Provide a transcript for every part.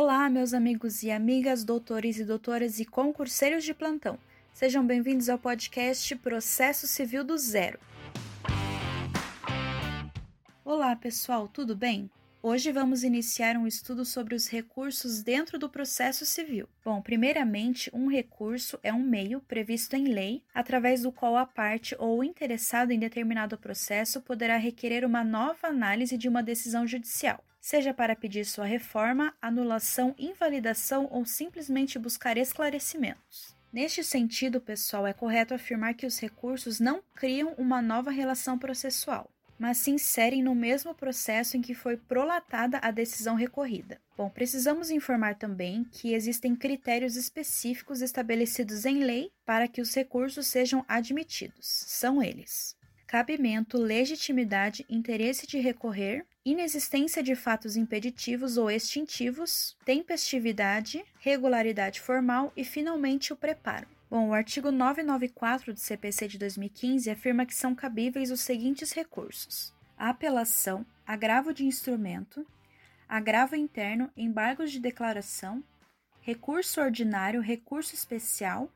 Olá, meus amigos e amigas, doutores e doutoras e concurseiros de plantão. Sejam bem-vindos ao podcast Processo Civil do Zero. Olá, pessoal, tudo bem? Hoje vamos iniciar um estudo sobre os recursos dentro do processo civil. Bom, primeiramente, um recurso é um meio previsto em lei através do qual a parte ou o interessado em determinado processo poderá requerer uma nova análise de uma decisão judicial seja para pedir sua reforma, anulação, invalidação ou simplesmente buscar esclarecimentos. Neste sentido, pessoal, é correto afirmar que os recursos não criam uma nova relação processual, mas se inserem no mesmo processo em que foi prolatada a decisão recorrida. Bom, precisamos informar também que existem critérios específicos estabelecidos em lei para que os recursos sejam admitidos. São eles: cabimento, legitimidade, interesse de recorrer, inexistência de fatos impeditivos ou extintivos, tempestividade, regularidade formal e, finalmente, o preparo. Bom, o artigo 994 do CPC de 2015 afirma que são cabíveis os seguintes recursos: apelação, agravo de instrumento, agravo interno, embargos de declaração, recurso ordinário, recurso especial,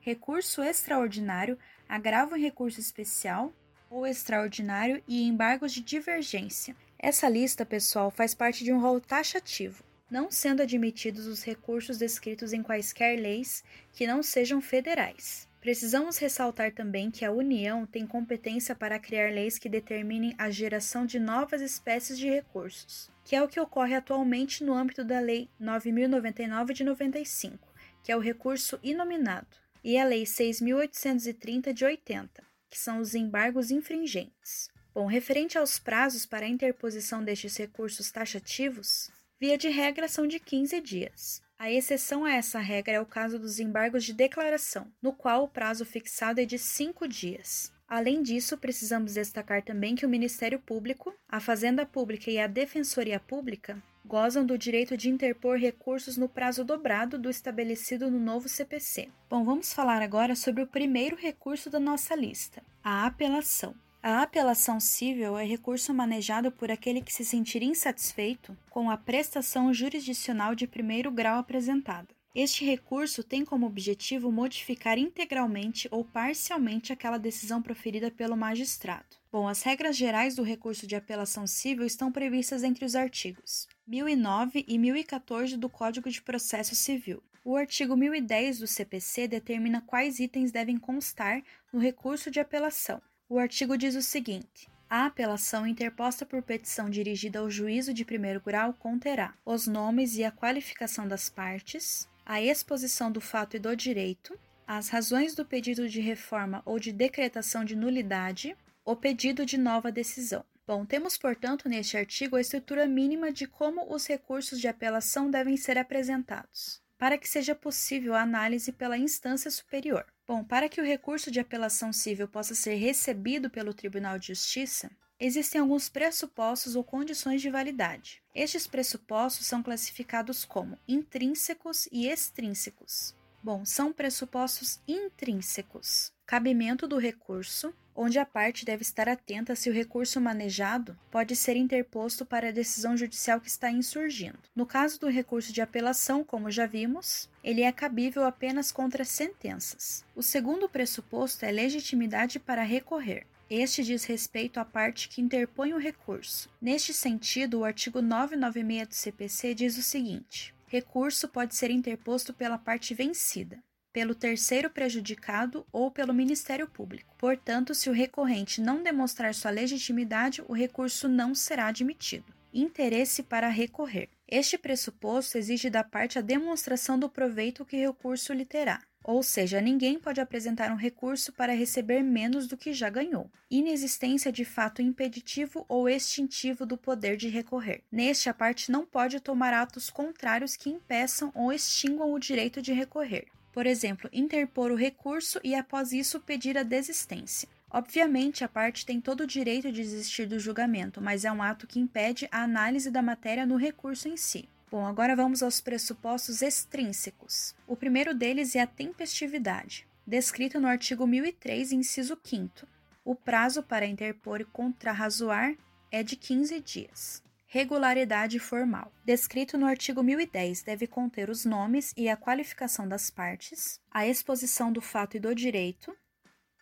recurso extraordinário, agravo em recurso especial ou extraordinário e embargos de divergência, essa lista, pessoal, faz parte de um rol taxativo, não sendo admitidos os recursos descritos em quaisquer leis que não sejam federais. Precisamos ressaltar também que a União tem competência para criar leis que determinem a geração de novas espécies de recursos, que é o que ocorre atualmente no âmbito da Lei 9099 de 95, que é o recurso inominado, e a Lei 6830 de 80, que são os embargos infringentes. Bom, referente aos prazos para a interposição destes recursos taxativos, via de regra são de 15 dias. A exceção a essa regra é o caso dos embargos de declaração, no qual o prazo fixado é de 5 dias. Além disso, precisamos destacar também que o Ministério Público, a Fazenda Pública e a Defensoria Pública gozam do direito de interpor recursos no prazo dobrado do estabelecido no novo CPC. Bom, vamos falar agora sobre o primeiro recurso da nossa lista, a apelação. A apelação civil é recurso manejado por aquele que se sentir insatisfeito com a prestação jurisdicional de primeiro grau apresentada. Este recurso tem como objetivo modificar integralmente ou parcialmente aquela decisão proferida pelo magistrado. Bom, as regras gerais do recurso de apelação civil estão previstas entre os artigos 1009 e 1014 do Código de Processo Civil. O artigo 1010 do CPC determina quais itens devem constar no recurso de apelação. O artigo diz o seguinte: a apelação interposta por petição dirigida ao juízo de primeiro grau conterá os nomes e a qualificação das partes, a exposição do fato e do direito, as razões do pedido de reforma ou de decretação de nulidade, o pedido de nova decisão. Bom, temos, portanto, neste artigo a estrutura mínima de como os recursos de apelação devem ser apresentados, para que seja possível a análise pela instância superior. Bom, para que o recurso de apelação civil possa ser recebido pelo Tribunal de Justiça, existem alguns pressupostos ou condições de validade. Estes pressupostos são classificados como intrínsecos e extrínsecos. Bom, são pressupostos intrínsecos: cabimento do recurso, onde a parte deve estar atenta se o recurso manejado pode ser interposto para a decisão judicial que está insurgindo. No caso do recurso de apelação, como já vimos, ele é cabível apenas contra sentenças. O segundo pressuposto é legitimidade para recorrer. Este diz respeito à parte que interpõe o recurso. Neste sentido, o artigo 996 do CPC diz o seguinte: recurso pode ser interposto pela parte vencida pelo terceiro prejudicado ou pelo Ministério Público. Portanto, se o recorrente não demonstrar sua legitimidade, o recurso não será admitido. Interesse para recorrer. Este pressuposto exige da parte a demonstração do proveito que o recurso lhe terá. Ou seja, ninguém pode apresentar um recurso para receber menos do que já ganhou. Inexistência de fato impeditivo ou extintivo do poder de recorrer. Neste, a parte não pode tomar atos contrários que impeçam ou extinguam o direito de recorrer. Por exemplo, interpor o recurso e após isso pedir a desistência. Obviamente, a parte tem todo o direito de desistir do julgamento, mas é um ato que impede a análise da matéria no recurso em si. Bom, agora vamos aos pressupostos extrínsecos. O primeiro deles é a tempestividade, descrito no artigo 1003, inciso 5. O prazo para interpor e contrarrazoar é de 15 dias. Regularidade formal. Descrito no artigo 1010, deve conter os nomes e a qualificação das partes, a exposição do fato e do direito,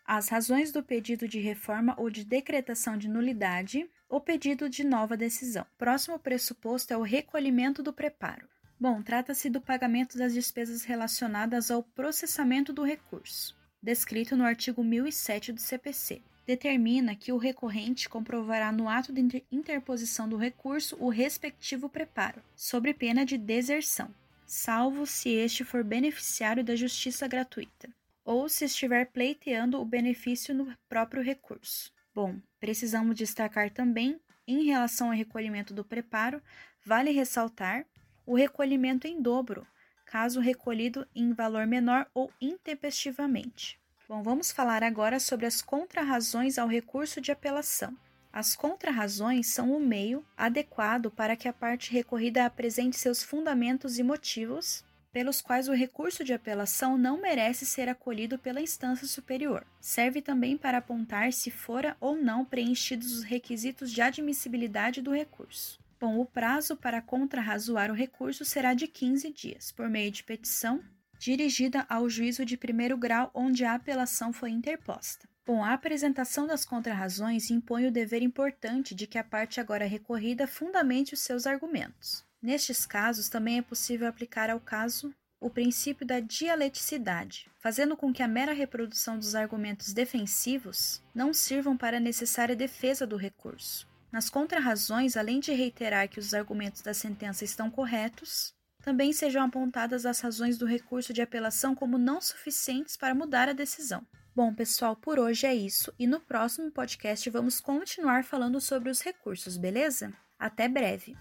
as razões do pedido de reforma ou de decretação de nulidade, ou pedido de nova decisão. Próximo pressuposto é o recolhimento do preparo. Bom, trata-se do pagamento das despesas relacionadas ao processamento do recurso, descrito no artigo 1007 do CPC determina que o recorrente comprovará no ato de interposição do recurso o respectivo preparo, sob pena de deserção, salvo se este for beneficiário da justiça gratuita, ou se estiver pleiteando o benefício no próprio recurso. Bom, precisamos destacar também, em relação ao recolhimento do preparo, vale ressaltar o recolhimento em dobro, caso recolhido em valor menor ou intempestivamente. Bom, vamos falar agora sobre as contrarrazões ao recurso de apelação. As contrarrazões são o meio adequado para que a parte recorrida apresente seus fundamentos e motivos pelos quais o recurso de apelação não merece ser acolhido pela instância superior. Serve também para apontar se fora ou não preenchidos os requisitos de admissibilidade do recurso. Bom, o prazo para contrarrazoar o recurso será de 15 dias, por meio de petição dirigida ao juízo de primeiro grau onde a apelação foi interposta. Bom, a apresentação das contrarrazões impõe o dever importante de que a parte agora recorrida fundamente os seus argumentos. Nestes casos, também é possível aplicar ao caso o princípio da dialeticidade, fazendo com que a mera reprodução dos argumentos defensivos não sirvam para a necessária defesa do recurso. Nas contrarrazões, além de reiterar que os argumentos da sentença estão corretos, também sejam apontadas as razões do recurso de apelação como não suficientes para mudar a decisão. Bom, pessoal, por hoje é isso e no próximo podcast vamos continuar falando sobre os recursos, beleza? Até breve!